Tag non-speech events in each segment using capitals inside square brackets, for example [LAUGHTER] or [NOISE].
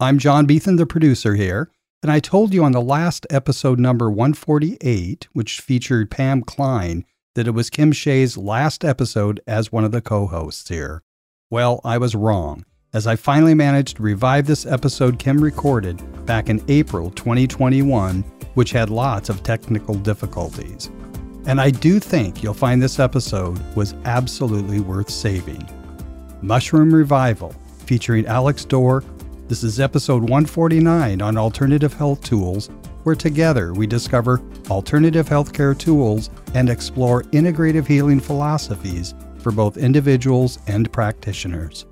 I'm John Beethan, the producer here, and I told you on the last episode number 148, which featured Pam Klein, that it was Kim Shea's last episode as one of the co hosts here. Well, I was wrong, as I finally managed to revive this episode Kim recorded back in April 2021, which had lots of technical difficulties. And I do think you'll find this episode was absolutely worth saving. Mushroom Revival, featuring Alex Dorr this is episode 149 on alternative health tools, where together we discover alternative healthcare tools and explore integrative healing philosophies for both individuals and practitioners.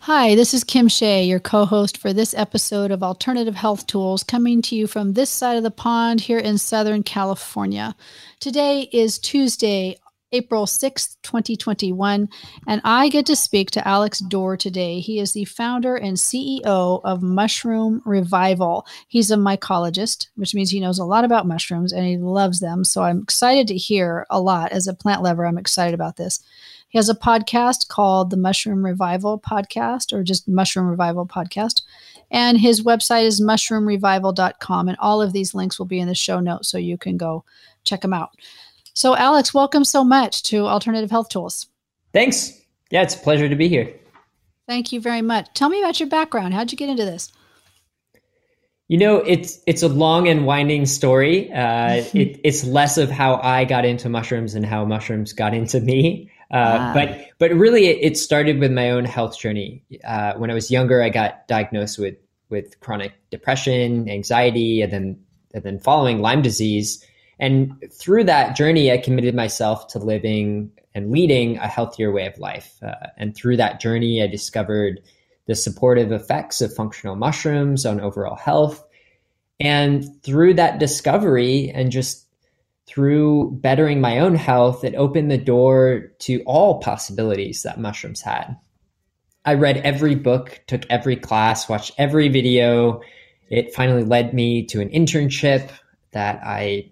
Hi, this is Kim Shea, your co host for this episode of Alternative Health Tools, coming to you from this side of the pond here in Southern California. Today is Tuesday, April 6th, 2021, and I get to speak to Alex Dorr today. He is the founder and CEO of Mushroom Revival. He's a mycologist, which means he knows a lot about mushrooms and he loves them. So I'm excited to hear a lot. As a plant lover, I'm excited about this. He has a podcast called the Mushroom Revival Podcast or just Mushroom Revival Podcast. And his website is mushroomrevival.com. And all of these links will be in the show notes so you can go check them out. So, Alex, welcome so much to Alternative Health Tools. Thanks. Yeah, it's a pleasure to be here. Thank you very much. Tell me about your background. How'd you get into this? You know, it's it's a long and winding story. Uh, [LAUGHS] it, it's less of how I got into mushrooms and how mushrooms got into me. Uh, ah. But but really, it, it, started with my own health journey. Uh, when I was younger, I got diagnosed with with chronic depression, anxiety, and then and then following Lyme disease. And through that journey, I committed myself to living and leading a healthier way of life. Uh, and through that journey, I discovered the supportive effects of functional mushrooms on overall health. And through that discovery and just through bettering my own health, it opened the door to all possibilities that mushrooms had. I read every book, took every class, watched every video. It finally led me to an internship that I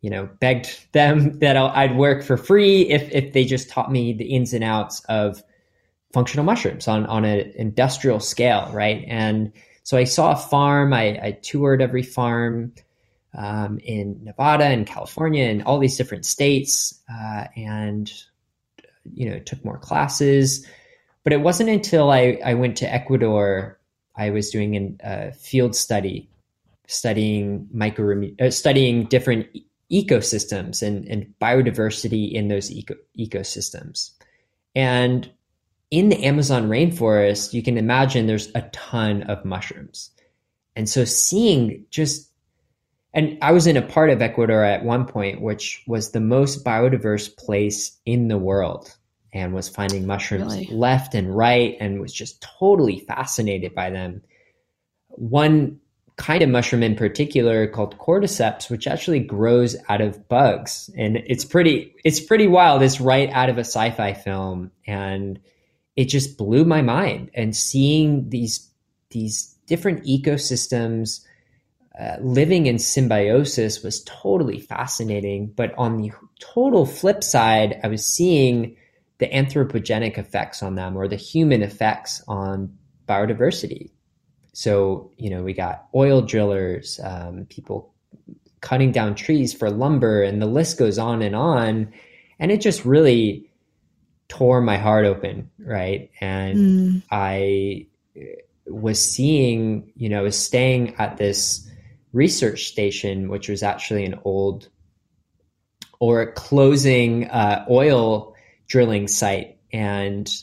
you know, begged them [LAUGHS] that i would work for free if if they just taught me the ins and outs of functional mushrooms on on an industrial scale, right? And so I saw a farm. I, I toured every farm um, in Nevada and California and all these different states, uh, and you know, took more classes. But it wasn't until I, I went to Ecuador, I was doing a field study, studying micro, uh, studying different ecosystems and, and biodiversity in those eco- ecosystems. And in the Amazon rainforest, you can imagine there's a ton of mushrooms. And so seeing just, and I was in a part of Ecuador at one point, which was the most biodiverse place in the world and was finding mushrooms really? left and right and was just totally fascinated by them. One kind of mushroom in particular called cordyceps, which actually grows out of bugs. And it's pretty, it's pretty wild. It's right out of a sci-fi film. And it just blew my mind. And seeing these, these different ecosystems uh, living in symbiosis was totally fascinating. But on the total flip side, I was seeing the anthropogenic effects on them or the human effects on biodiversity so, you know, we got oil drillers, um, people cutting down trees for lumber, and the list goes on and on. And it just really tore my heart open, right? And mm. I was seeing, you know, I was staying at this research station, which was actually an old or a closing uh, oil drilling site, and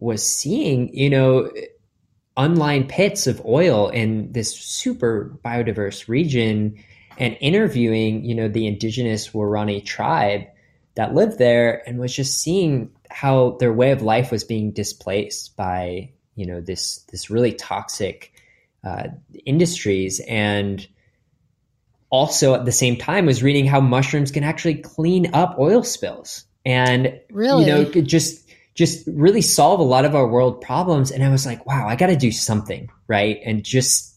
was seeing, you know, unlined pits of oil in this super biodiverse region and interviewing, you know, the indigenous Waorani tribe that lived there and was just seeing how their way of life was being displaced by, you know, this this really toxic uh, industries and also at the same time was reading how mushrooms can actually clean up oil spills and really? you know just just really solve a lot of our world problems. And I was like, wow, I got to do something, right? And just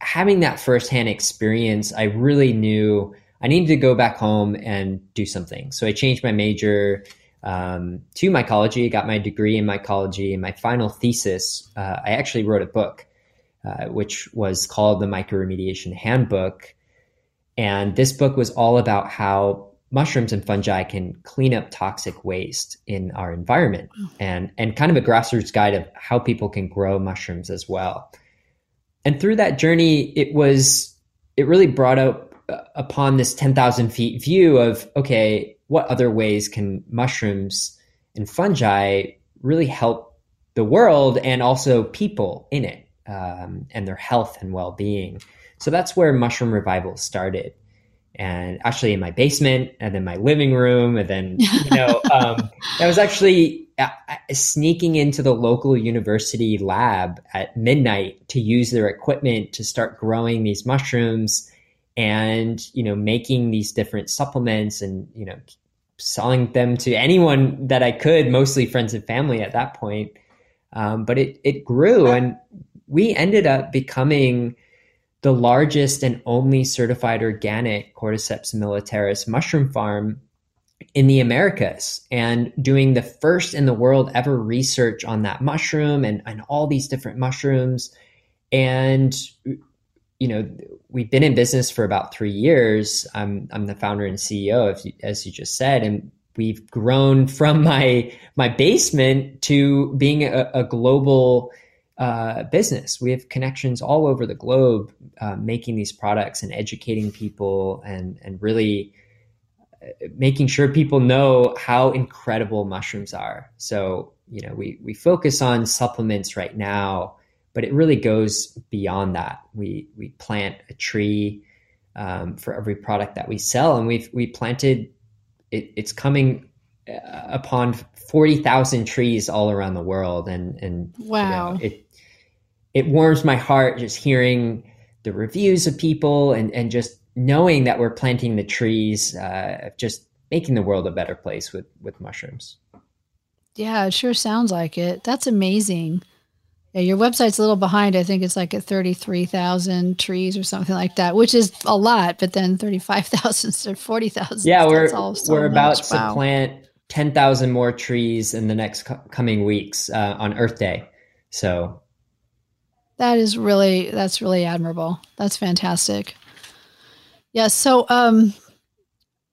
having that firsthand experience, I really knew I needed to go back home and do something. So I changed my major. um, to mycology, got my degree in mycology, and my final thesis, uh, I actually wrote a book, uh, which was called the Mycoremediation Handbook. And this book was all about how mushrooms and fungi can clean up toxic waste in our environment and, and kind of a grassroots guide of how people can grow mushrooms as well. And through that journey, it was, it really brought up uh, upon this 10,000 feet view of, okay, what other ways can mushrooms and fungi really help the world and also people in it um, and their health and well being? So that's where Mushroom Revival started and actually in my basement and then my living room and then [LAUGHS] you know um, i was actually uh, uh, sneaking into the local university lab at midnight to use their equipment to start growing these mushrooms and you know making these different supplements and you know selling them to anyone that i could mostly friends and family at that point. Um, but it, it grew and we ended up becoming the largest and only certified organic Cordyceps militaris mushroom farm in the Americas and doing the first in the world ever research on that mushroom and, and all these different mushrooms. And, you know, we've been in business for about three years. I'm, I'm the founder and CEO, as you, as you just said, and we've grown from my, my basement to being a, a global uh, business. We have connections all over the globe uh, making these products and educating people and, and really uh, making sure people know how incredible mushrooms are. So, you know, we, we focus on supplements right now, but it really goes beyond that. We, we plant a tree um, for every product that we sell, and we've we planted. It, it's coming uh, upon forty thousand trees all around the world, and and wow, you know, it it warms my heart just hearing the reviews of people and, and just knowing that we're planting the trees, uh, just making the world a better place with, with mushrooms. Yeah, it sure sounds like it. That's amazing. Yeah, your website's a little behind. I think it's like at 33,000 trees or something like that, which is a lot, but then 35,000 [LAUGHS] or 40,000. Yeah, we're, so we're about to wow. plant 10,000 more trees in the next co- coming weeks uh, on Earth Day. So that is really that's really admirable. That's fantastic. Yes. So um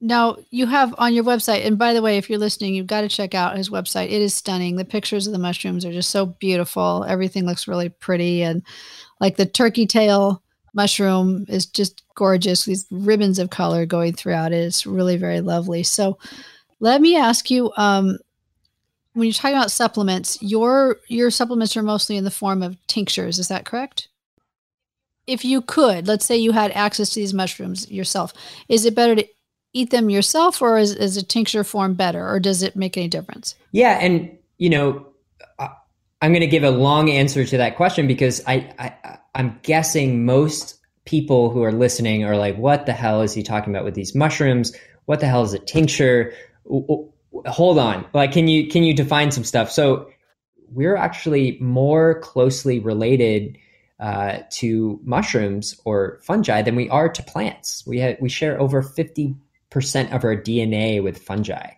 now you have on your website, and by the way, if you're listening, you've got to check out his website. It is stunning. The pictures of the mushrooms are just so beautiful. Everything looks really pretty, and like the turkey tail mushroom is just gorgeous. These ribbons of color going throughout it. It's really very lovely. So, let me ask you, um, when you're talking about supplements, your your supplements are mostly in the form of tinctures. Is that correct? If you could, let's say you had access to these mushrooms yourself, is it better to eat them yourself, or is, is a tincture form better, or does it make any difference? Yeah, and you know, I'm going to give a long answer to that question because I, I I'm guessing most people who are listening are like, "What the hell is he talking about with these mushrooms? What the hell is a tincture?" Hold on. Like can you can you define some stuff? So we're actually more closely related uh, to mushrooms or fungi than we are to plants. We we share over 50% of our dna with fungi.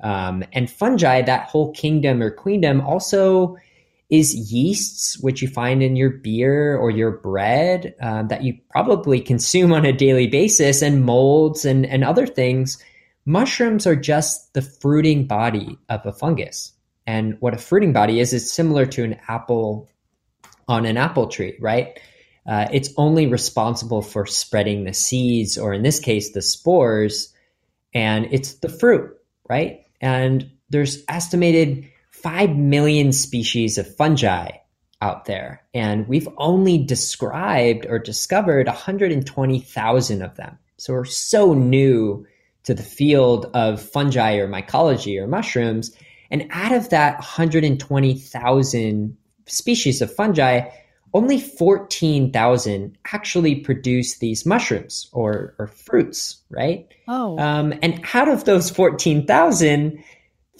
Um, and fungi that whole kingdom or queendom also is yeasts which you find in your beer or your bread um, that you probably consume on a daily basis and molds and, and other things Mushrooms are just the fruiting body of a fungus. And what a fruiting body is, is similar to an apple on an apple tree, right? Uh, it's only responsible for spreading the seeds, or in this case, the spores, and it's the fruit, right? And there's estimated 5 million species of fungi out there, and we've only described or discovered 120,000 of them. So we're so new to the field of fungi or mycology or mushrooms. And out of that 120,000 species of fungi, only 14,000 actually produce these mushrooms or, or fruits, right? Oh. Um, and out of those 14,000,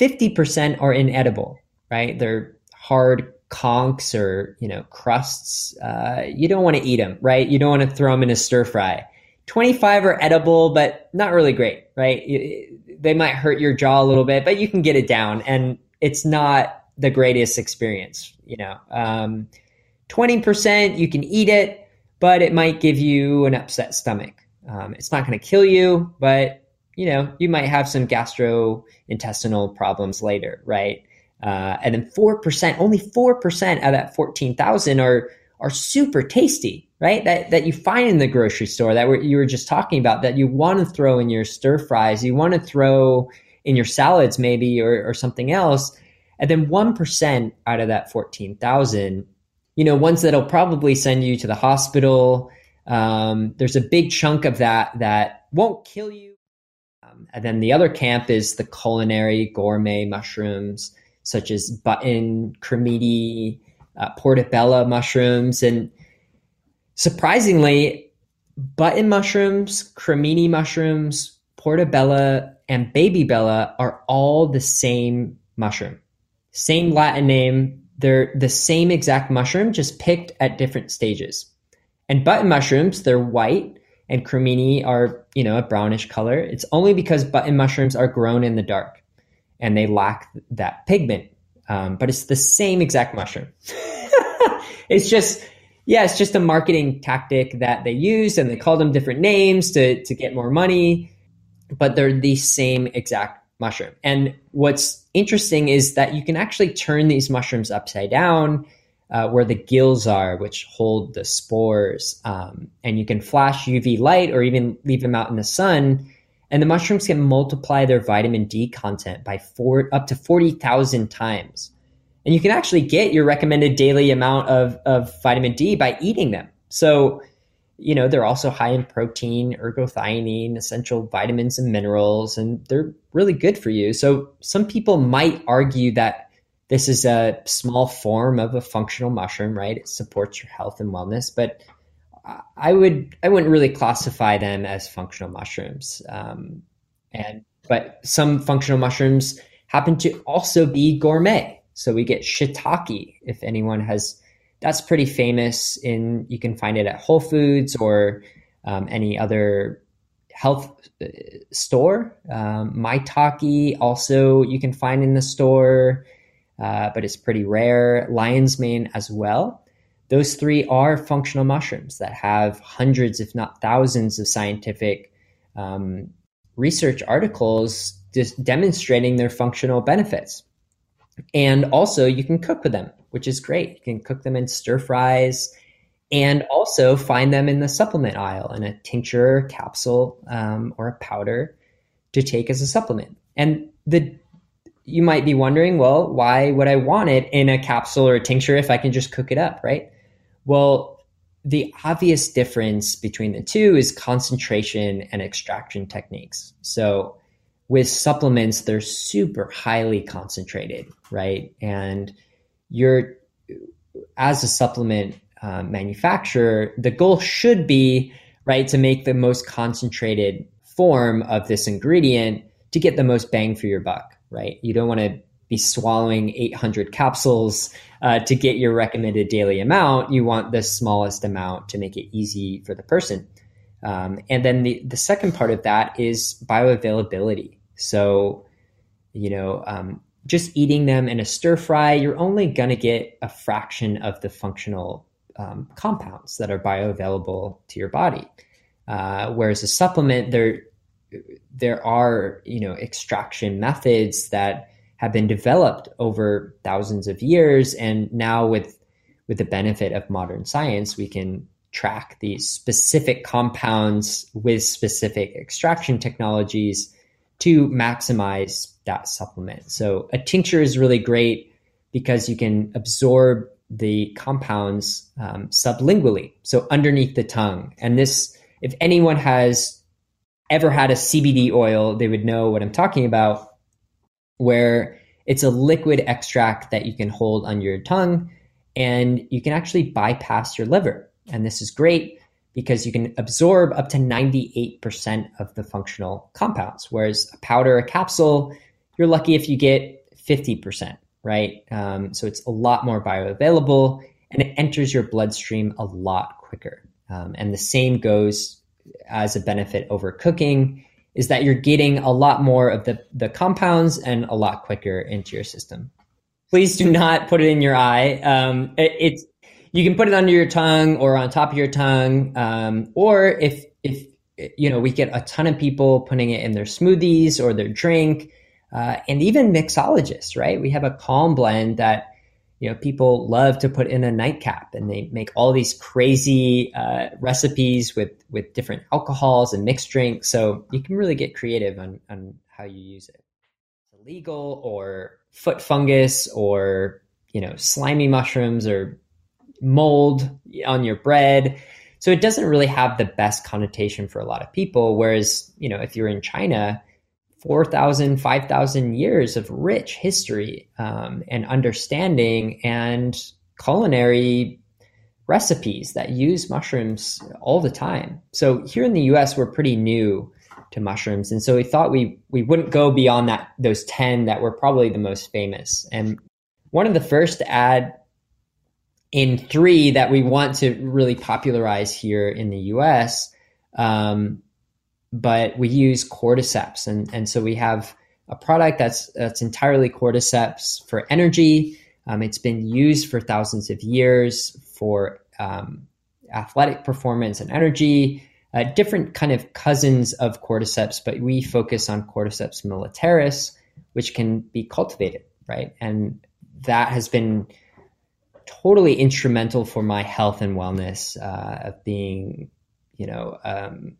50% are inedible, right? They're hard conchs or, you know, crusts. Uh, you don't want to eat them, right? You don't want to throw them in a stir fry 25 are edible, but not really great, right? They might hurt your jaw a little bit, but you can get it down, and it's not the greatest experience. You know, um, 20% you can eat it, but it might give you an upset stomach. Um, it's not going to kill you, but you know you might have some gastrointestinal problems later, right? Uh, and then four percent, only four percent of that fourteen thousand are are super tasty, right? That that you find in the grocery store that you were just talking about that you want to throw in your stir fries, you want to throw in your salads maybe or, or something else, and then one percent out of that fourteen thousand, you know, ones that'll probably send you to the hospital. Um, there's a big chunk of that that won't kill you. Um, and then the other camp is the culinary gourmet mushrooms, such as button, cremini, uh, portobello mushrooms, and surprisingly, button mushrooms, cremini mushrooms, portobello, and babybella are all the same mushroom, same Latin name. They're the same exact mushroom, just picked at different stages. And button mushrooms, they're white, and cremini are, you know, a brownish color. It's only because button mushrooms are grown in the dark and they lack that pigment. Um, but it's the same exact mushroom. [LAUGHS] it's just, yeah, it's just a marketing tactic that they use and they call them different names to, to get more money, but they're the same exact mushroom. And what's interesting is that you can actually turn these mushrooms upside down uh, where the gills are, which hold the spores. Um, and you can flash UV light or even leave them out in the sun. And the mushrooms can multiply their vitamin D content by four, up to 40,000 times. And you can actually get your recommended daily amount of, of vitamin D by eating them. So, you know, they're also high in protein, ergothioneine, essential vitamins and minerals, and they're really good for you. So, some people might argue that this is a small form of a functional mushroom, right? It supports your health and wellness, but I would I wouldn't really classify them as functional mushrooms. Um, and but some functional mushrooms happen to also be gourmet. So we get shiitake. If anyone has, that's pretty famous. In you can find it at Whole Foods or um, any other health uh, store. Um, maitake also you can find in the store uh, but it's pretty rare. Lion's mane as well. Those three are functional mushrooms that have hundreds, if not thousands, of scientific um, research articles just demonstrating their functional benefits. And also, you can cook with them, which is great. You can cook them in stir fries and also find them in the supplement aisle in a tincture, capsule, um, or a powder to take as a supplement. And the you might be wondering, well, why would I want it in a capsule or a tincture if I can just cook it up, right? Well, the obvious difference between the two is concentration and extraction techniques. So, with supplements, they're super highly concentrated, right? And you're, as a supplement uh, manufacturer, the goal should be, right, to make the most concentrated form of this ingredient to get the most bang for your buck right? You don't want to be swallowing 800 capsules uh, to get your recommended daily amount. You want the smallest amount to make it easy for the person. Um, and then the, the second part of that is bioavailability. So, you know, um, just eating them in a stir fry, you're only going to get a fraction of the functional um, compounds that are bioavailable to your body. Uh, whereas a supplement, there there are you know extraction methods that have been developed over thousands of years and now with with the benefit of modern science we can track these specific compounds with specific extraction technologies to maximize that supplement so a tincture is really great because you can absorb the compounds um, sublingually so underneath the tongue and this if anyone has ever had a CBD oil, they would know what I'm talking about, where it's a liquid extract that you can hold on your tongue and you can actually bypass your liver. And this is great because you can absorb up to 98% of the functional compounds, whereas a powder, a capsule, you're lucky if you get 50%, right? Um, so it's a lot more bioavailable and it enters your bloodstream a lot quicker. Um, and the same goes as a benefit over cooking is that you're getting a lot more of the, the compounds and a lot quicker into your system. Please do not put it in your eye. Um, it, it's you can put it under your tongue or on top of your tongue, um, or if if you know we get a ton of people putting it in their smoothies or their drink, uh, and even mixologists, right? We have a calm blend that you know people love to put in a nightcap and they make all these crazy uh, recipes with with different alcohols and mixed drinks so you can really get creative on on how you use it illegal or foot fungus or you know slimy mushrooms or mold on your bread so it doesn't really have the best connotation for a lot of people whereas you know if you're in china 4,000, 5,000 years of rich history um, and understanding and culinary recipes that use mushrooms all the time. So here in the US, we're pretty new to mushrooms. And so we thought we, we wouldn't go beyond that, those 10 that were probably the most famous. And one of the first to add in three that we want to really popularize here in the US um, but we use cordyceps, and and so we have a product that's that's entirely cordyceps for energy. Um, it's been used for thousands of years for um, athletic performance and energy. Uh, different kind of cousins of cordyceps, but we focus on cordyceps militaris, which can be cultivated, right? And that has been totally instrumental for my health and wellness uh, of being, you know, um,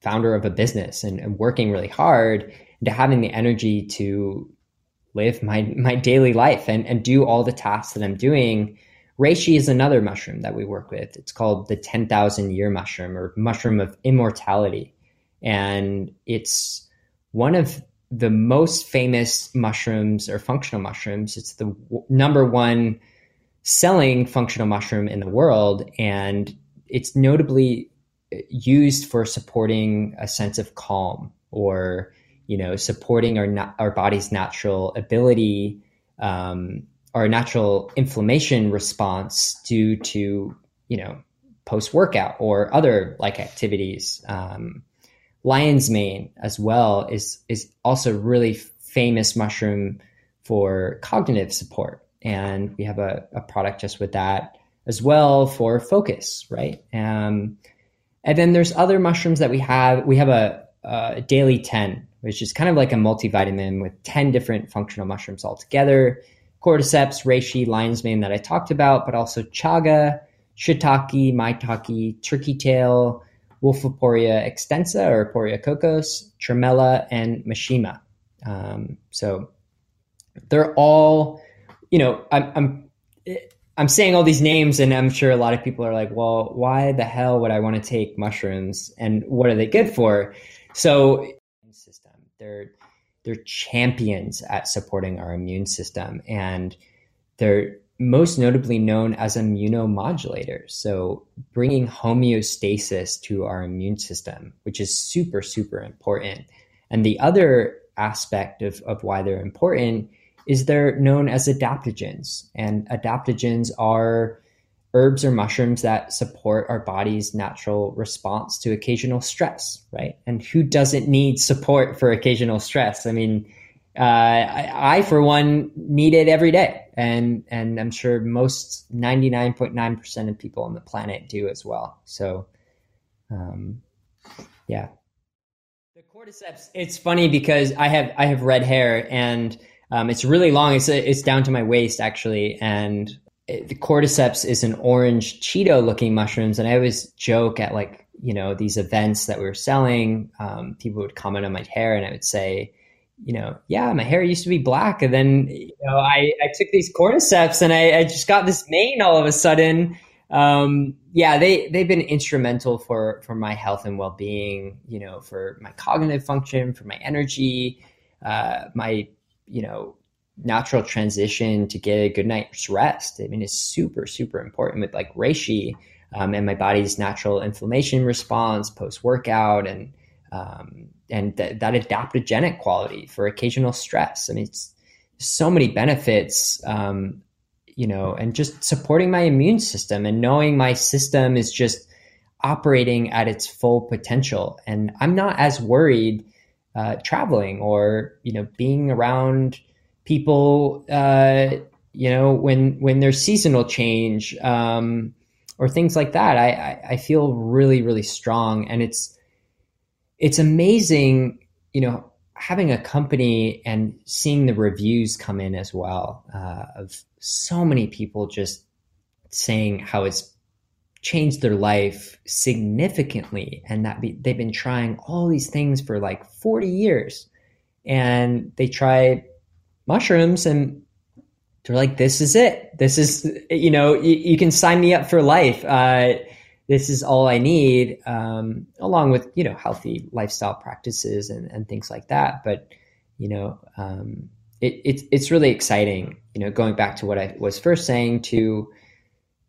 founder of a business and, and working really hard to having the energy to live my my daily life and, and do all the tasks that I'm doing. Reishi is another mushroom that we work with. It's called the 10,000 year mushroom or mushroom of immortality. And it's one of the most famous mushrooms or functional mushrooms. It's the w- number one selling functional mushroom in the world. And it's notably used for supporting a sense of calm or you know supporting our our body's natural ability um, our natural inflammation response due to you know post workout or other like activities um, lion's mane as well is is also really famous mushroom for cognitive support and we have a, a product just with that as well for focus right um, and then there's other mushrooms that we have. We have a, a daily 10, which is kind of like a multivitamin with 10 different functional mushrooms all together. Cordyceps, reishi, lion's mane that I talked about, but also chaga, shiitake, maitake, turkey tail, Wolfiporia extensa or Poria cocos, tremella, and meshima. Um, so they're all, you know, I'm, I'm I'm saying all these names, and I'm sure a lot of people are like, well, why the hell would I want to take mushrooms and what are they good for? So, system, they're they're champions at supporting our immune system, and they're most notably known as immunomodulators. So, bringing homeostasis to our immune system, which is super, super important. And the other aspect of, of why they're important is they're known as adaptogens. And adaptogens are herbs or mushrooms that support our body's natural response to occasional stress, right? And who doesn't need support for occasional stress? I mean, uh, I, I, for one, need it every day. And, and I'm sure most 99.9% of people on the planet do as well. So, um, yeah. The cordyceps, it's funny because I have, I have red hair and um, it's really long. It's it's down to my waist actually, and it, the cordyceps is an orange Cheeto looking mushrooms. And I always joke at like you know these events that we were selling. Um, people would comment on my hair, and I would say, you know, yeah, my hair used to be black, and then you know I I took these cordyceps, and I, I just got this mane all of a sudden. Um, yeah, they they've been instrumental for for my health and well being. You know, for my cognitive function, for my energy, uh, my you know, natural transition to get a good night's rest. I mean, it's super, super important with like reishi um, and my body's natural inflammation response post workout and um, and th- that adaptogenic quality for occasional stress. I mean, it's so many benefits, um, you know, and just supporting my immune system and knowing my system is just operating at its full potential. And I'm not as worried uh, traveling or you know being around people. Uh, you know when when there's seasonal change um, or things like that. I, I I feel really really strong, and it's it's amazing. You know having a company and seeing the reviews come in as well uh, of so many people just saying how it's changed their life significantly and that be, they've been trying all these things for like 40 years. And they try mushrooms and they're like this is it. This is you know you, you can sign me up for life. Uh, this is all i need um, along with you know healthy lifestyle practices and, and things like that. But you know um, it, it, it's really exciting you know going back to what i was first saying to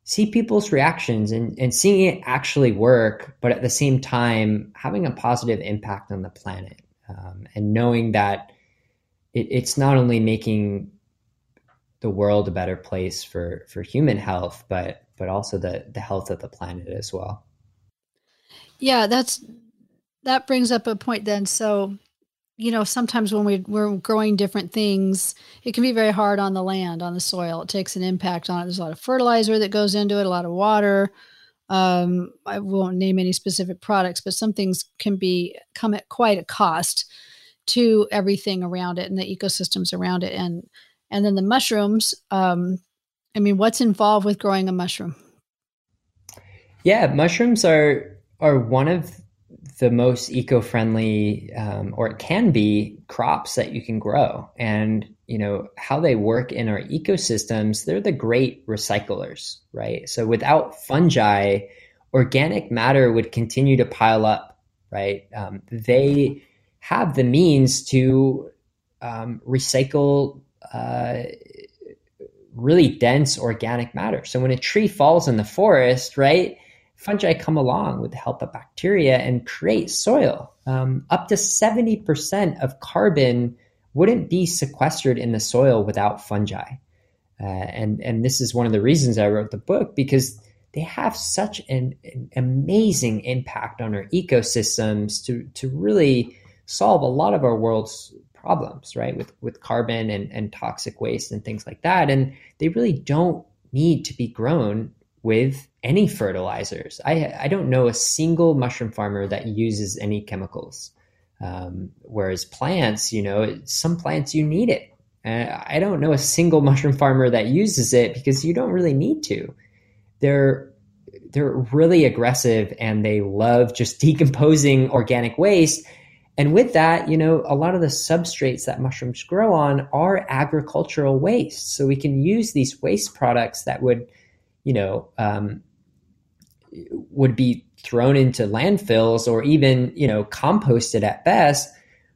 see people's reactions and, and seeing it actually work, but at the same time, having a positive impact on the planet um, and knowing that it, it's not only making the world a better place for, for human health, but, but also the, the health of the planet as well. Yeah, that's, that brings up a point then. So you know, sometimes when we, we're growing different things, it can be very hard on the land, on the soil. It takes an impact on it. There's a lot of fertilizer that goes into it, a lot of water. Um, I won't name any specific products, but some things can be come at quite a cost to everything around it and the ecosystems around it. And and then the mushrooms. Um, I mean, what's involved with growing a mushroom? Yeah, mushrooms are are one of the most eco-friendly um, or it can be crops that you can grow. And you know how they work in our ecosystems they're the great recyclers right? So without fungi organic matter would continue to pile up right? Um, they have the means to um, recycle uh, really dense organic matter. So when a tree falls in the forest right fungi come along with the help of bacteria and create soil. Um, up to 70% of carbon wouldn't be sequestered in the soil without fungi. Uh, and, and this is one of the reasons I wrote the book because they have such an, an amazing impact on our ecosystems to, to really solve a lot of our world's problems, right? With, with carbon and, and toxic waste and things like that. And they really don't need to be grown with any fertilizers. I, I don't know a single mushroom farmer that uses any chemicals. Um, whereas plants, you know, some plants you need it. Uh, I don't know a single [LAUGHS] mushroom farmer that uses it because you don't really need to. They're they're really aggressive and they love just [LAUGHS] decomposing organic waste. And with that, you know, a lot of the substrates that mushrooms grow on are agricultural waste. So we can use these waste products that would you know, um, would be thrown into landfills or even, you know, composted at best,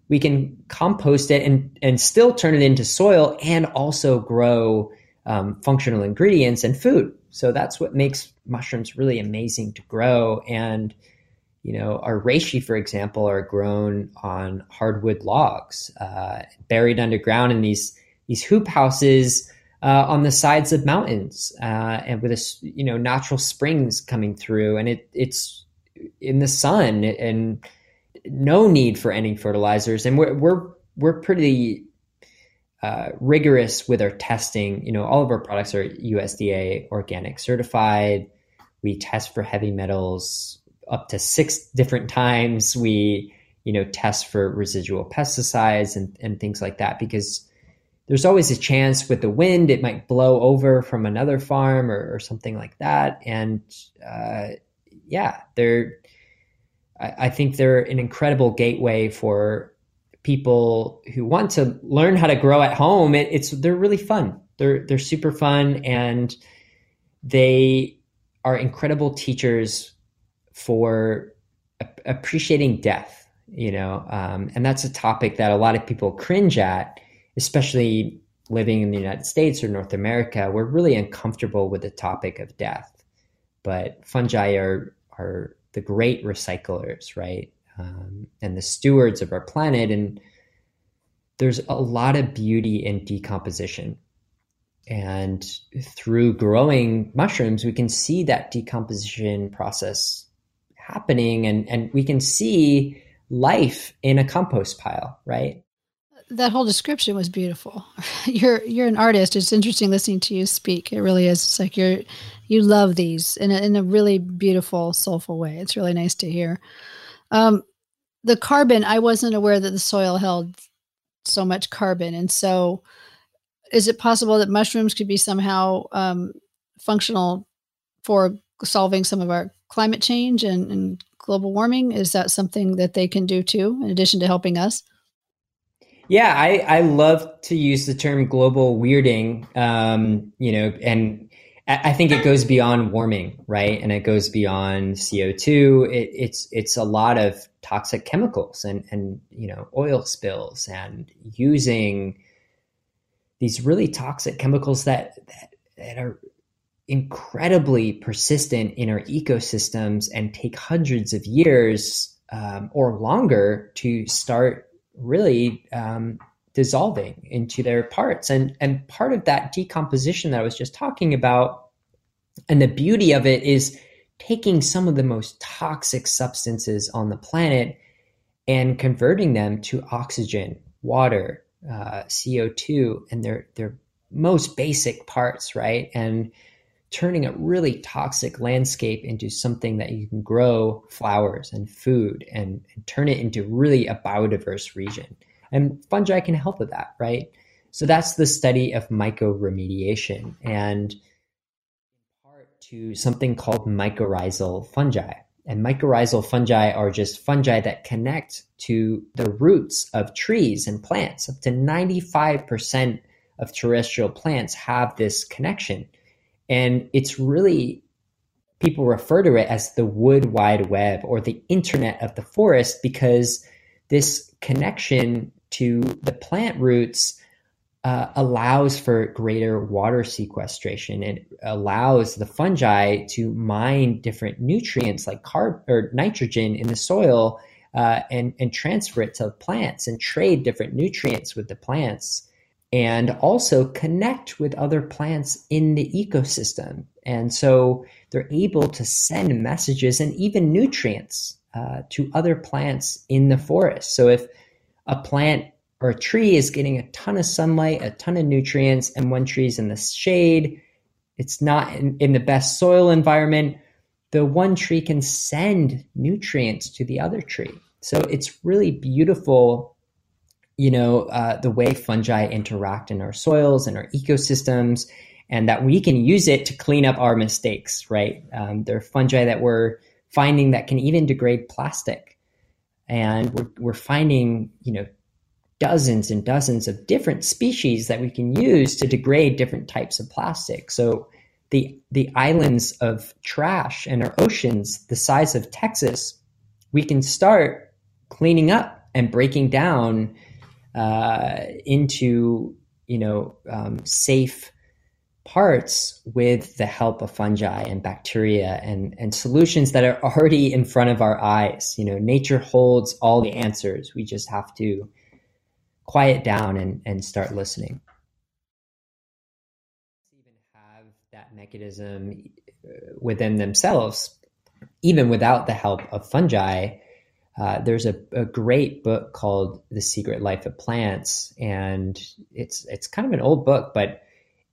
we can compost it and, and still turn it into soil and also grow um, functional ingredients and food. So that's what makes mushrooms really amazing to grow. And, you know, our reishi, for example, are grown on hardwood logs, uh, buried underground in these these hoop houses uh, on the sides of mountains uh, and with a, you know natural springs coming through, and it it's in the sun and no need for any fertilizers, and we're we're we're pretty uh, rigorous with our testing. You know, all of our products are USDA organic certified. We test for heavy metals up to six different times. We, you know, test for residual pesticides and, and things like that because there's always a chance with the wind it might blow over from another farm or, or something like that. And uh, yeah they're I, I, think they're an incredible gateway for people who want to learn how to grow at home. It, it's they're really fun. They're they're super fun and they are incredible teachers for appreciating death you know um, and that's a topic that a lot of people cringe at especially living in the United States or North America, we're really uncomfortable with the topic of death. But fungi are are the great recyclers, right? Um, and the stewards of our planet. And there's a lot of beauty in decomposition. And through growing mushrooms, we can see that decomposition process happening and and we can see life in a compost pile right that whole description was beautiful. [LAUGHS] You're you're an artist. It's interesting listening to you speak. It really is. It's like you're you love these in a, in a really beautiful soulful way. It's really nice to hear. Um, the carbon i wasn't aware that the soil held so much carbon. And so is it possible that mushrooms could be somehow um, functional for solving some of our climate change and, and global warming? Is that something that they can do too, in addition to helping us? Yeah, I, I love to use the term global weirding, um, you know, and I think it goes beyond warming, right? And it goes beyond CO2. It, it's it's a lot of toxic chemicals and and you know oil spills and using these really toxic chemicals that that, that are incredibly persistent in our ecosystems and take hundreds of years um, or longer to start really um, dissolving into their parts. And, and part of that decomposition that I was just talking about, and the beauty of it is taking some of the most toxic substances on the planet and converting them to oxygen, water, uh, CO2, and their, their most basic parts, right? And turning a really toxic landscape into something that you can grow flowers and food and, and turn it into really a biodiverse region. And fungi can help with that, right? So that's the study of mycoremediation and part to something called mycorrhizal fungi. And mycorrhizal fungi are just fungi that connect to the roots of trees and plants. Up to 95% of terrestrial plants have this connection. And it's really, people refer to it as the wood wide web or the internet of the forest because this connection to the plant roots uh, allows for greater water sequestration. It allows the fungi to mine different nutrients like carb or nitrogen in the soil uh, and and transfer it to plants and trade different nutrients with the plants and also connect with other plants in the ecosystem. And so they're able to send messages and even nutrients uh, to other plants in the forest. So if a plant or a tree is getting a ton of sunlight, a ton of nutrients, and one tree is in the shade, it's not in, in the best soil environment, the one tree can send nutrients to the other tree. So it's really beautiful you know, uh, the way fungi interact in our soils and our ecosystems, and that we can use it to clean up our mistakes, right? Um, there are fungi that we're finding that can even degrade plastic. And we're, we're finding, you know, dozens and dozens of different species that we can use to degrade different types of plastic. So the the islands of trash and our oceans, the size of Texas, we can start cleaning up and breaking down uh, into you know um, safe parts with the help of fungi and bacteria and, and solutions that are already in front of our eyes. You know, nature holds all the answers. We just have to quiet down and, and start listening. Even have that mechanism uh, within themselves, even without the help of fungi, uh, there's a, a, great book called The Secret Life of Plants, and it's it's kind of an old book, but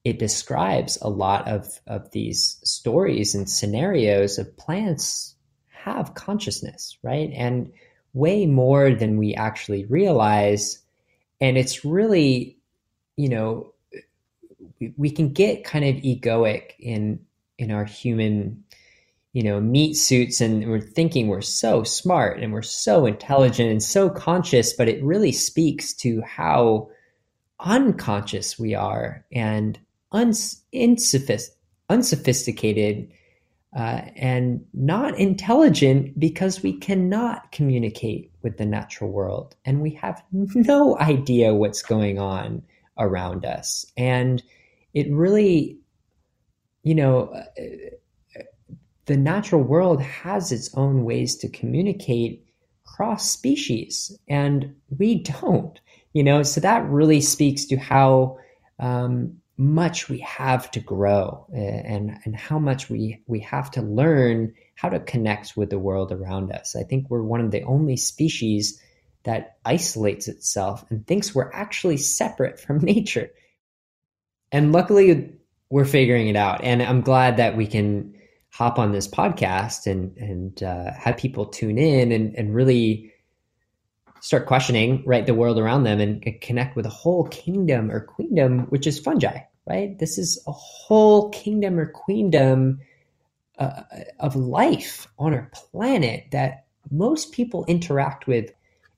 it describes a lot of of these stories and scenarios of plants have consciousness, right? And way more than we actually realize. And it's really, you know, we, we can get kind of egoic in in our human you know, meat suits and we're thinking we're so smart and we're so intelligent and so conscious, but it really speaks to how unconscious we are and uns- unsophisticated uh, and not intelligent because we cannot communicate with the natural world and we have no idea what's going on around us. And it really, you know, uh, the natural world has its own ways to communicate cross species and we don't you know so that really speaks to how um, much we have to grow and and how much we we have to learn how to connect with the world around us. I think we're one of the only species that isolates itself and thinks we're actually separate from [LAUGHS] nature. And luckily we're figuring it out and I'm glad that we can hop on this podcast and and uh, have people tune in and and really start questioning right the world around them and connect with a whole kingdom or queendom which is fungi right? This is a whole kingdom or queendom uh, of life on our planet that most people interact with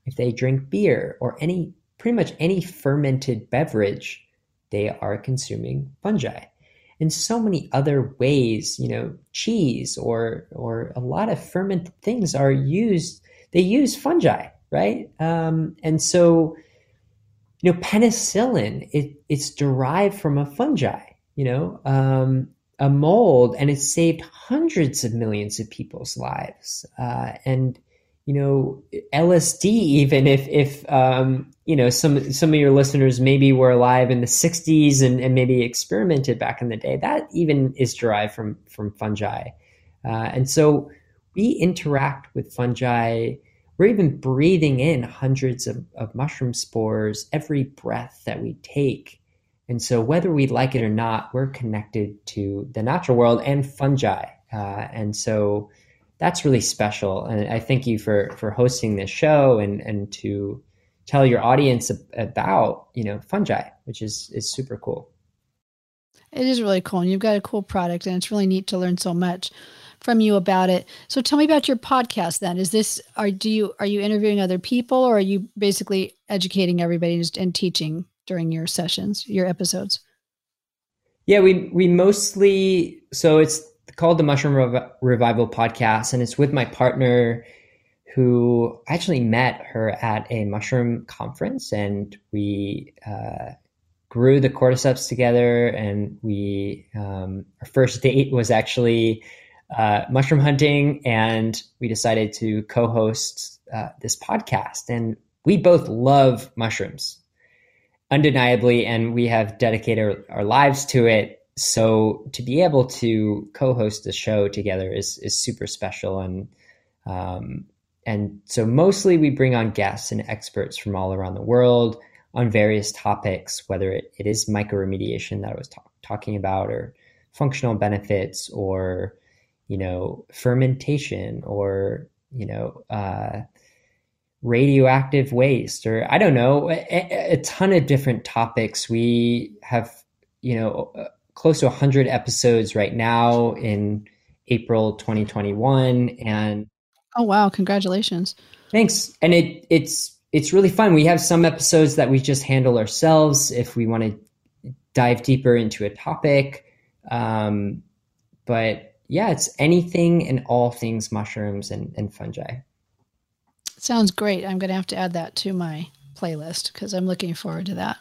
if they drink beer or any pretty much any fermented beverage they are consuming fungi in so many other ways you know cheese or or a lot of fermented things are used they use fungi right? Um, and so, you know, penicillin it, it's derived from a fungi, you know, um, a mold, and it saved hundreds of millions of people's lives. Uh, and you know, LSD, even if if um, you know some some of your listeners maybe were alive in the '60s and, and maybe experimented back in the day, that even is derived from from fungi. Uh, and so we interact with fungi we're even breathing in hundreds of, of mushroom spores every breath that we take. And so, whether we like it or not, we're connected to the natural world and fungi. Uh, and so, that's really special. And I thank you for for hosting this show and and to tell your audience about you know fungi, which is is super cool. It is really cool, and you've got a cool product, and it's really neat to learn so much from you about it. So tell me about your podcast then. Is this are do you are you interviewing other people or are you basically educating everybody and teaching during your sessions, your episodes? Yeah, we we mostly so it's called the Mushroom Rev- Revival podcast and it's with my partner who I actually met her at a mushroom conference and we uh, grew the cordyceps together and we um, our first date was actually uh, mushroom hunting, and we decided to co-host uh, this podcast. And we both love mushrooms, undeniably, and we have dedicated our, our lives to it. So to be able to co-host the show together is is super special, and um, and so mostly we bring on guests and experts from all around the world on various topics, whether it, it is mycoremediation that I was talk, talking about, or functional benefits, or you know, fermentation or, you know, uh, radioactive waste or I don't know, a, a, ton of different topics. We have, you know, close to 100 episodes right now in April 2021 and Oh wow, congratulations. Thanks. And it it's it's really fun. We have some episodes that we just handle ourselves if we want to dive deeper into a topic. Um, but yeah, it's anything and all things mushrooms and, and fungi. Sounds great. I'm going to have to add that to my playlist because I'm looking forward to that.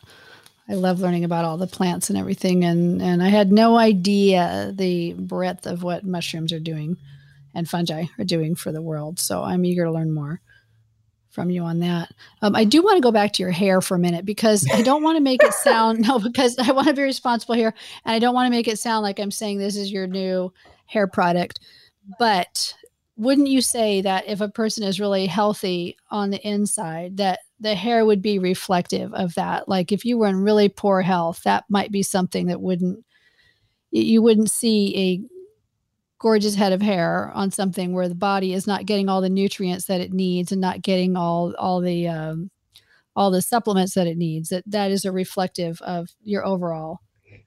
I love learning about all the plants and everything, and and I had no idea the breadth of what mushrooms are doing and fungi are doing for the world. So I'm eager to learn more from you on that. Um, I do want to go back to your hair for a minute because I don't want to make it sound [LAUGHS] no because I want to be responsible here, and I don't want to make it sound like I'm saying this is your new hair product. But wouldn't you say that if a person is really healthy on the inside, that the hair would be reflective of that? Like if you were in really poor health, that might be something that wouldn't you wouldn't see a gorgeous head of hair on something where the body is not getting all the nutrients that it needs and not getting all all the um, all the supplements that it needs. That that is a reflective of your overall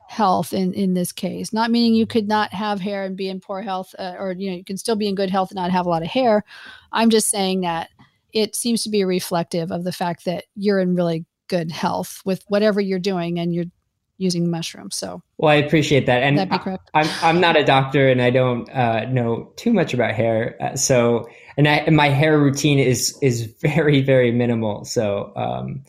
health in in this case. Not meaning you could not have hair and be in poor health uh, or you know you can still be in good health and not have a lot of hair. I'm just saying that it seems to be reflective of the fact that you're in really good health with whatever you're doing and you're using mushrooms. So well i appreciate that. And I, I'm, I'm not a doctor and i don't uh, know too much about hair. Uh, so and, I, and my hair routine is is very very minimal. So um,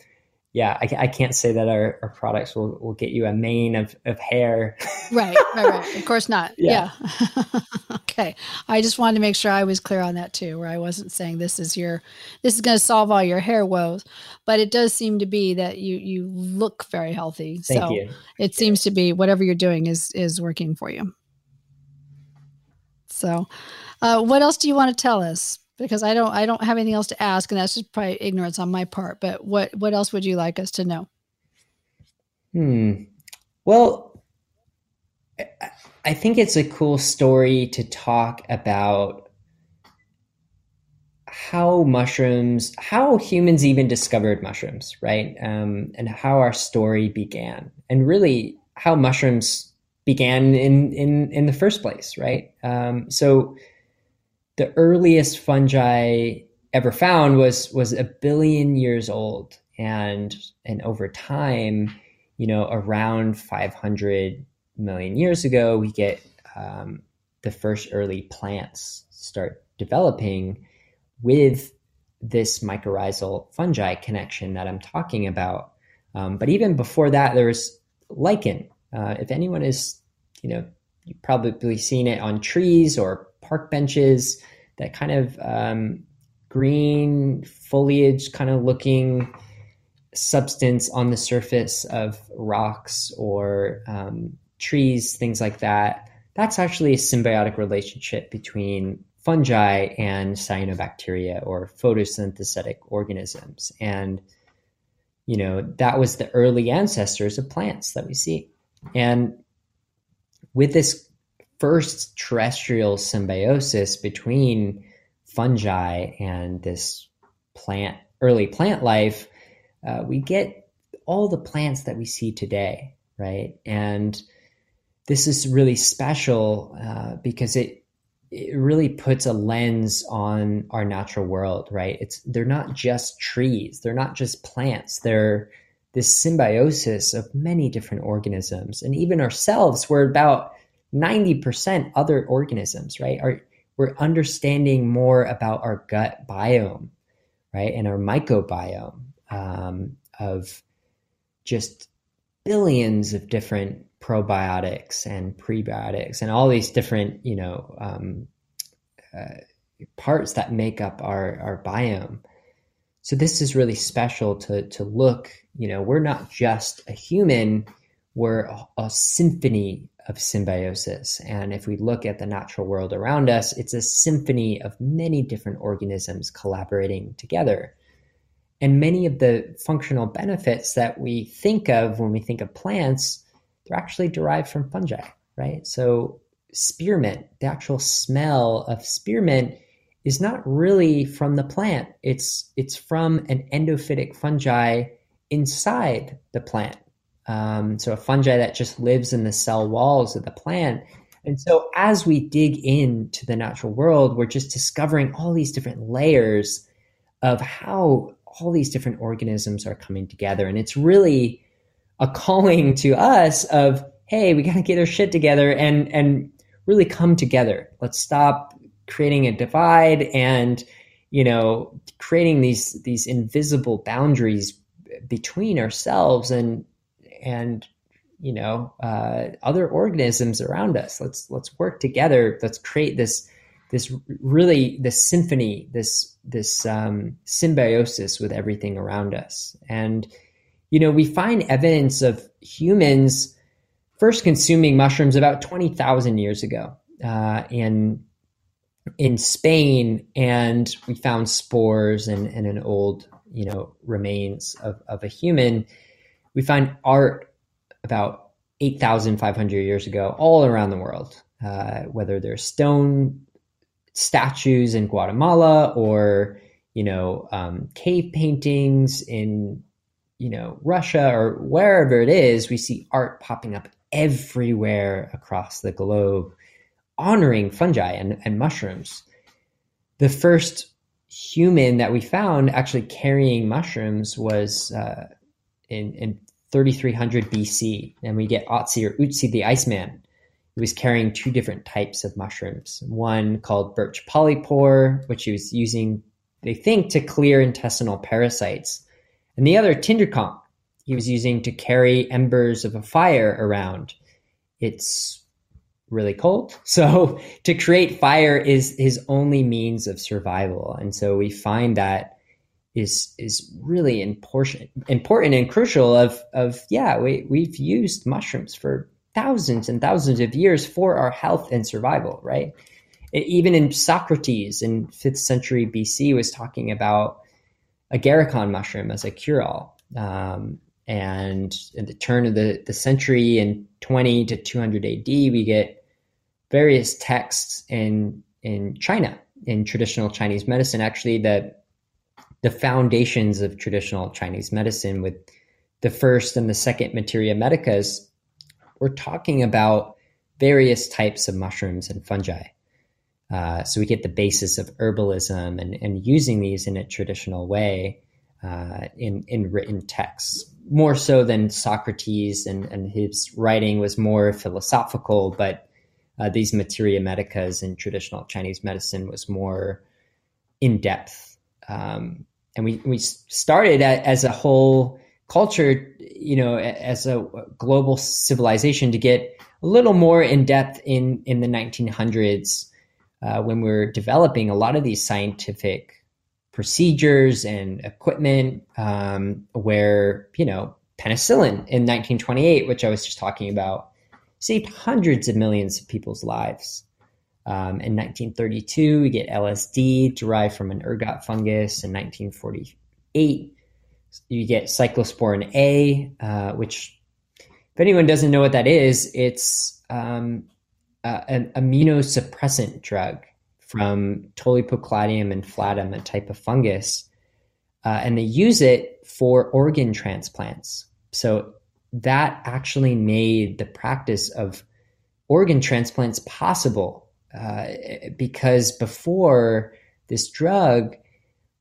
yeah, I, I, can't say that our, our products will, will get you a mane of, of hair. [LAUGHS] right, right, right. Of course not. Yeah. yeah. [LAUGHS] okay. I just wanted to make sure I was clear on that too, where I wasn't saying this is your this is going to solve all your hair woes, but it does seem to be that you you look very healthy. Thank so you. it seems to be whatever you're doing is is working for you. So, uh, what else do you want to tell us? Because I don't I don't have anything else to ask, and that's just probably ignorance on my part. But what what else would you like us to know? Hmm. Well, I think it's a cool story to talk about how mushrooms, how humans even discovered mushrooms, right? Um, and how our story began, and really how mushrooms began in in in the first place, right? Um, so, the earliest fungi ever found was was a billion years old, and and over time, you know, around 500 million years ago, we get um, the first early plants start developing with this mycorrhizal fungi connection that I'm talking about. Um, but even before that, there was lichen. Uh, if anyone is, you know, you've probably seen it on trees or park benches, that kind of um, green foliage kind of looking substance on the surface of rocks or um, trees, things like that, that's actually a symbiotic relationship between fungi and cyanobacteria or photosynthetic organisms. And, you know, that was the early ancestors of plants that we see. And with this first terrestrial symbiosis between fungi and this plant, early plant life, uh, we get all the plants that we see today, right? And this is really special uh, because it it really puts a lens on our natural world, right? It's they're not just trees, they're not just plants, they're this symbiosis of many different organisms, and even ourselves. We're about ninety percent other organisms, right? Are we're understanding more about our gut biome, right, and our microbiome um, of just billions of different probiotics and prebiotics and all these different you know um, uh, parts that make up our our biome so this is really special to to look you know we're not just a human we're a, symphony of symbiosis and if we look at the natural world around us it's a symphony of many different organisms collaborating together and many of the functional benefits that we think of when we think of plants they're actually derived from fungi, right? So spearmint, the actual smell of spearmint is not really from the plant. It's it's from an endophytic fungi inside the plant. Um, so a fungi that just lives in the cell walls of the plant. And so as we dig into the natural world, we're just discovering all these different layers of how all these different organisms are coming together. And it's really a calling to us of, hey, we got to get our shit together and and really come together. Let's stop creating a divide and you know creating these these invisible boundaries between ourselves and and you know uh, other organisms around us. Let's let's work together. Let's create this this really this symphony, this this um, symbiosis with everything around us and you know, we find evidence of humans first consuming mushrooms about 20,000 years ago uh, in, in Spain. And we found spores and, and an old, you know, remains of, of a human. We find art about 8,500 years ago all around the world, uh, whether they're stone statues in Guatemala or, you know, um, cave paintings in you know, Russia or wherever it is, we see art popping up everywhere across the globe honoring fungi and, and mushrooms. The first human that we found actually carrying mushrooms was uh, in, in 3300 BC. And we get Otzi or Utsi the Iceman. He was carrying two different types of mushrooms. One called birch polypore, which he was using, they think, to clear intestinal parasites and the other tinderconk he was using to carry embers of a fire around. It's really cold. [LAUGHS] So to create fire is his only means of survival. And so we find that is is really important important and crucial of of yeah, we, we've used mushrooms for thousands and thousands of years for our health and survival, right? Even in Socrates in fifth century BC was talking about agarikon mushroom as a cure-all. Um, and at the turn of the, the century in 20 to 200 AD, we get various texts in in China in traditional Chinese medicine. Actually, the the foundations of traditional Chinese medicine with the first and the second materia medicas, we're talking about various types of mushrooms and fungi. Uh, so we get the basis of herbalism and, and using these in a traditional way uh, in in written texts more so than Socrates, and, and his writing was more philosophical, but uh, these materia medicas in traditional Chinese medicine was more in depth. Um, and we, we started as a whole culture, you know, as a global civilization to get a little more in depth in, in the 1900s uh, when we we're developing a lot of these scientific procedures and equipment um, where you know penicillin in 1928 which i was just talking about saved hundreds of millions of people's lives um, in 1932 we get lsd derived from an ergot fungus. In 1948 you get cyclosporin a uh, which if anyone doesn't know what that is it's um, uh, an immunosuppressant drug from Tolypocladium inflatum, a type of fungus, uh, and they use it for organ transplants. So that actually made the practice of organ transplants possible uh, because before this drug,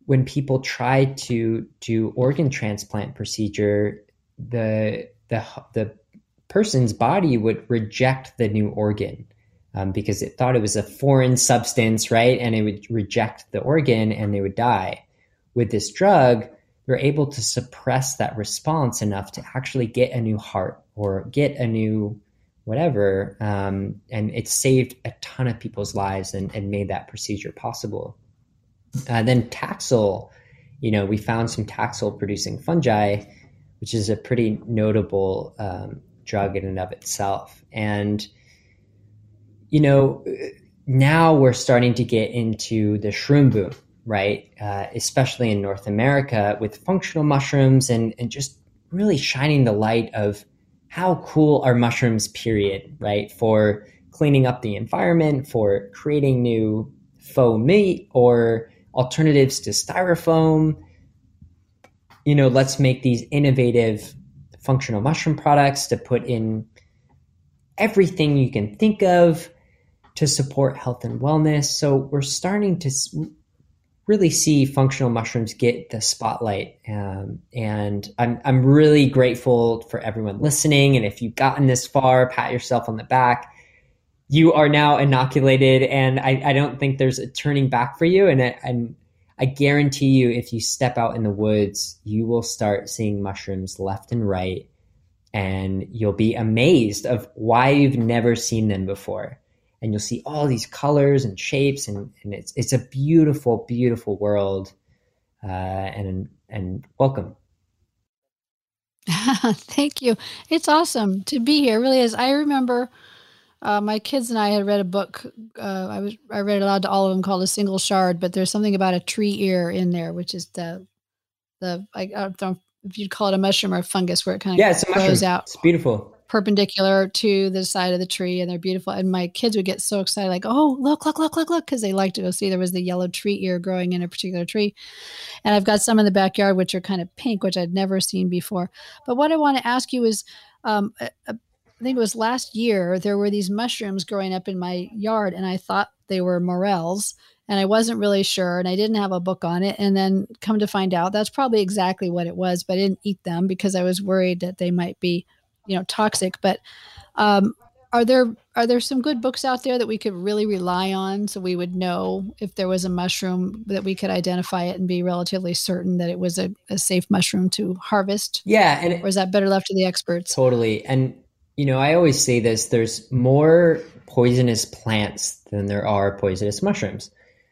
when people tried to do organ transplant procedure, the the the person's body would reject the new organ um, because it thought it was a foreign substance, right? And it would reject the organ and they would die. With this drug, you're able to suppress that response enough to actually get a new heart or get a new whatever. Um, and it saved a ton of people's lives and, and made that procedure possible. Uh, then Taxol, you know, we found some Taxol producing fungi, which is a pretty notable um, drug in and of itself. And you know, now we're starting to get into the shroom boom, right? Uh, especially in North America with functional mushrooms and, and just really shining the light of how cool are mushrooms, period, right? For cleaning up the environment, for creating new faux meat or alternatives to styrofoam. You know, let's make these innovative functional mushroom products to put in everything you can think of to support health and wellness. So we're starting to really see functional mushrooms get the spotlight. Um, and I'm, I'm really grateful for everyone listening. And if you've gotten this far, pat yourself on the back. You are now inoculated, and I, I don't think there's a turning back for you. And I, and I guarantee you, if you step out in the woods, you will start seeing mushrooms left and right, and you'll be amazed of why you've never seen them before and you'll see all these colors and shapes and, and it's it's a beautiful beautiful world uh, and and welcome. [LAUGHS] Thank you. It's awesome to be here. It really is. I remember uh, my kids and i had read a book uh, i was i read aloud to all of them called a single shard but there's something about a tree ear in there which is the the i, I don't know if you'd call it a mushroom or a fungus where it kind of yeah, it's grows out. It's beautiful perpendicular to the side of the tree and they're beautiful. And my kids would get so excited, like, oh, look, look, look, look, look, because they like to go see there was the yellow tree ear growing in a particular tree. And I've got some in the backyard, which are kind of pink, which I'd never seen before. But what I want to ask you is, um, I think it was last year, there were these mushrooms growing up in my yard, and I thought they were morels and I wasn't really sure and I didn't have a book on it. And then come to find out that's probably exactly what it was, but I didn't eat them because I was worried that they might be you know toxic but um, are there are there some good books out there that we could really rely on so we would know if there was a mushroom that we could identify it and be relatively certain that it was a, a safe mushroom to harvest yeah and or is that better left to the experts totally and you know i always say this there's more poisonous plants than there are poisonous mushrooms.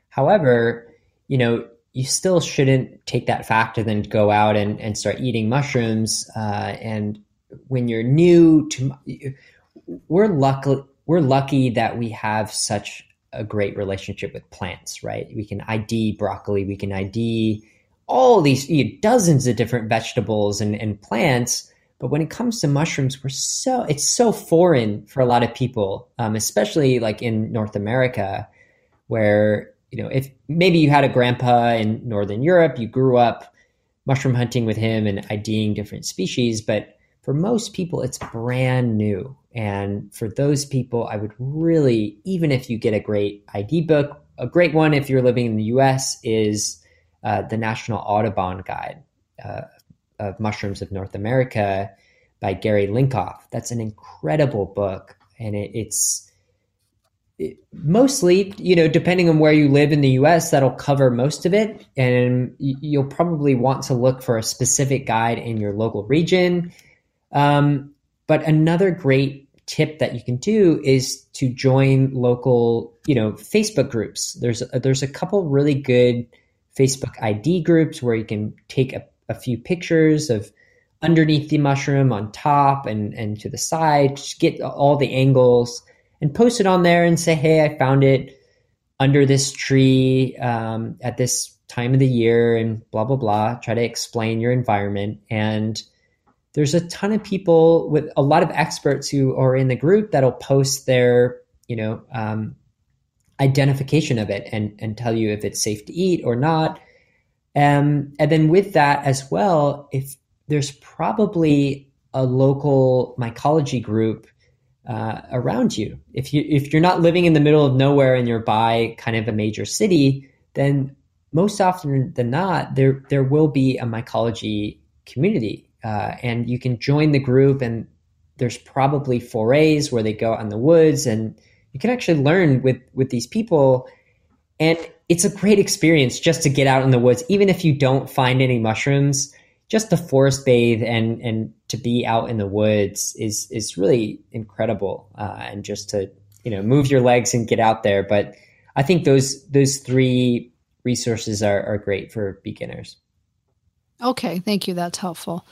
However, you know, you still shouldn't take that fact and then go out and, and start eating mushrooms. Uh, and when you're new to, we're lucky, we're lucky that we have such a great relationship with plants, right? We can ID broccoli, we can ID all these you know, dozens of different vegetables and, and plants. But when it comes to mushrooms, we're so it's so foreign for a lot of people, um, especially like in North America, where you know if maybe you had a grandpa in Northern Europe, you grew up mushroom hunting with him and IDing different species, but for most people, it's brand new. And for those people, I would really, even if you get a great ID book, a great one if you're living in the US is uh, the National Audubon Guide uh, of Mushrooms of North America by Gary Lincoff. That's an incredible book, and it, it's it, mostly, you know, depending on where you live in the U.S., that'll cover most of it, and you'll probably want to look for a specific guide in your local region. Um, but another great tip that you can do is to join local, you know, Facebook groups. There's there's a couple really good Facebook ID groups where you can take a, a few pictures of underneath the mushroom, on top, and, and to the side, just get all the angles and post it on there and say, hey, I found it under this tree um, at this time of the year and blah, blah, blah. Try to explain your environment. And there's a ton of people with a lot of experts who are in the group that'll post their, you know, um, identification of it and, and tell you if it's safe to eat or not. Um, and then with that as well, if there's probably a local mycology group uh, around you. If you if you're not living in the middle of nowhere and you're by kind of a major city, then most often than not, there there will be a mycology community, uh, and you can join the group. And there's probably forays where they go out in the woods and you can actually learn with with these people. And it's a great experience just to get out in the woods even if you don't find any mushrooms. Just to forest bathe and and to be out in the woods is is really incredible uh, and just to you know move your legs and get out there. But i think those those three resources are, are great for beginners. Okay thank you. That's helpful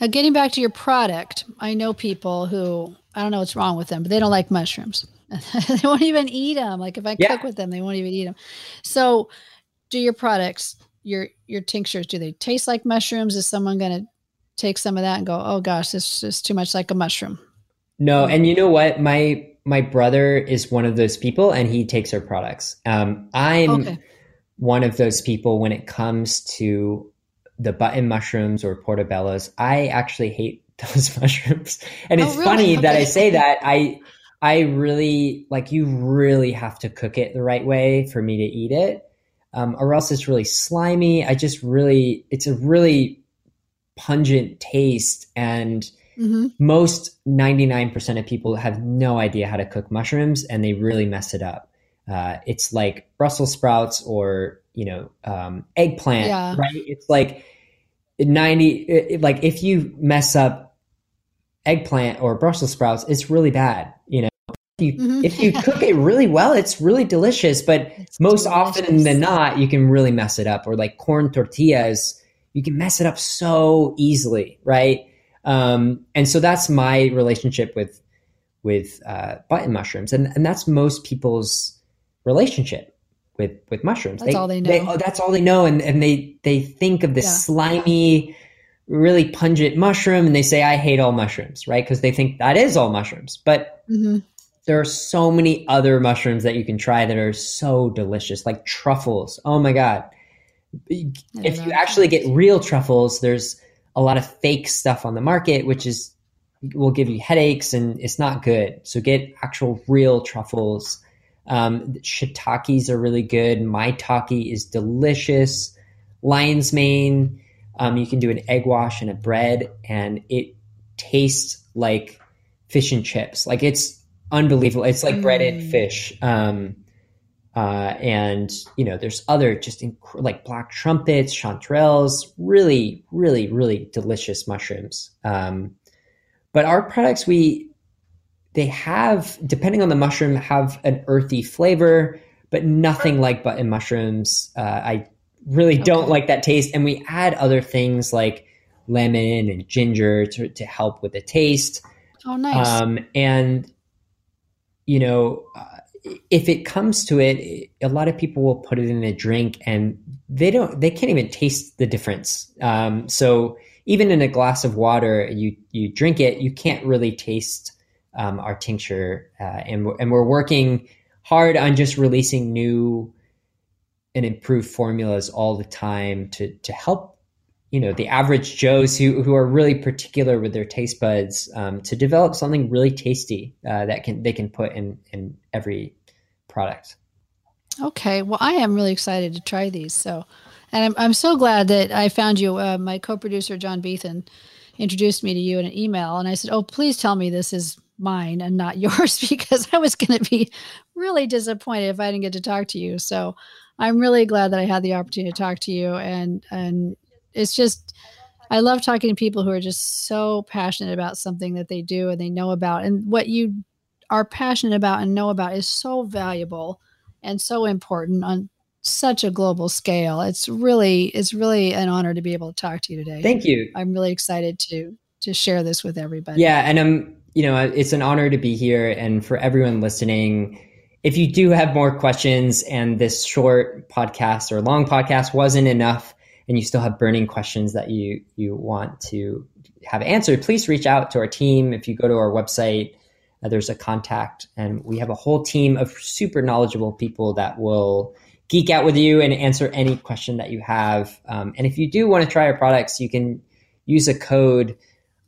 now getting back to your product i know people who i don't know what's wrong with them but they don't like mushrooms [LAUGHS] they won't even eat them. Like if I yeah. cook with them, they won't even eat them. So, do your products, your your tinctures, do they taste like mushrooms? Is someone going to take some of that and go, "Oh gosh, this is too much like a mushroom"? No, and you know what? My my brother is one of those people, and he takes our products. Um, I'm okay. one of those people when it comes to the button mushrooms or portobellos. I actually hate [LAUGHS] those mushrooms, and it's oh, really? funny okay. that I say that. I I really like you really have to cook it the right way for me to eat it. Um, or else it's really slimy. I just really, it's a really pungent taste. And mm-hmm. most 99% of people have no idea how to cook mushrooms and they really mess it up. Uh, it's like Brussels sprouts or, you know, um, eggplant, yeah. right? It's like 90, it, like if you mess up eggplant or Brussels sprouts, it's really bad. You know, you, mm-hmm. if you cook it really well, it's really delicious. But [LAUGHS] it's most delicious. often than not, you can really mess it up. Or like corn tortillas, you can mess it up so easily, right? Um, and so that's my relationship with with uh, button mushrooms, and and that's most people's relationship with with mushrooms. That's they, all they know. They, oh, that's all they know, and and they they think of this yeah. slimy, really pungent mushroom, and they say, "I hate all mushrooms," right? Because they think that is all mushrooms, but mm-hmm there are so many other mushrooms that you can try that are so delicious, like truffles. Oh my God. If you actually get real truffles, there's a lot of fake stuff on the market, which is will give you headaches and it's not good. So get actual real truffles. Um, shiitakes are really good. Maitake is delicious. Lion's mane, um, you can do an egg wash and a bread and it tastes like fish and chips. Like it's unbelievable. It's like breaded mm. fish. Um, uh, and you know, there's other just inc- like black trumpets, chanterelles, really, really, really delicious mushrooms. Um, but our products, we they have, depending on the mushroom, have an earthy flavor, but nothing like button mushrooms. Uh, I really okay. don't like that taste. And we add other things like lemon and ginger to, to help with the taste. Oh, nice. Um, and, you know, uh, if it comes to it, a lot of people will put it in a drink and they don't, they can't even taste the difference. Um, so even in a glass of water, you, you drink it, you can't really taste um, our tincture. Uh, and, and we're working hard on just releasing new and improved formulas all the time to, to help you know the average joes who, who are really particular with their taste buds um, to develop something really tasty uh, that can they can put in in every product. Okay. Well i am really excited to try these. So and i'm, I'm so glad that i found you. Uh, my co-producer john beethan introduced me to you in an email and i said oh please tell me this is mine and not [LAUGHS] yours because i was going to be really disappointed if i didn't get to talk to you so i'm really glad that i had the opportunity to talk to you and and it's just I love talking to people who are just so passionate about something that they do and they know about. And what you are passionate about and know about is so valuable and so important on such a global scale. It's really it's really an honor to be able to talk to you today. Thank you. I'm really excited to to share this with everybody. Yeah, and I'm you know, it's an honor to be here and for everyone listening. If you do have more questions and this short podcast or long podcast wasn't enough, and you still have burning questions that you you want to have answered, please reach out to our team. If you go to our website, uh, there's a contact, and we have a whole team of super knowledgeable people that will geek out with you and answer any question that you have. Um, and if you do want to try our products, you can use a code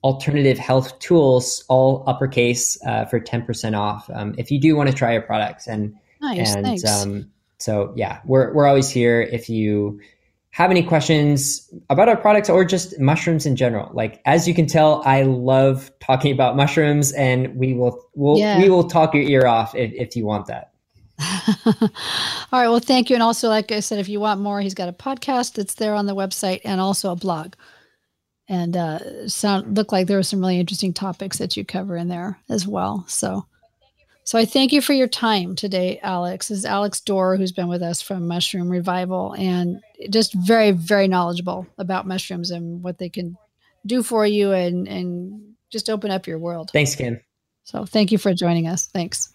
alternative health tools all uppercase uh, for 10% off um, if you do want to try our products and nice, and um, so yeah we're, we're always here if you have any questions about our products or just mushrooms in general. Like as you can tell, I love talking about mushrooms, and we will we'll, yeah. we will talk your ear off if, if you want that. [LAUGHS] All right. Well, thank you. And also, like I said, if you want more, he's got a podcast that's there on the website and also a blog. And uh, sound looked like there were some really interesting topics that you cover in there as well. So so I thank you for your time today, Alex. This is Alex Dorr, who's been with us from Mushroom Revival and just very, very knowledgeable about mushrooms and what they can do for you and, and just open up your world. Thanks, Kim. So thank you for joining us. Thanks.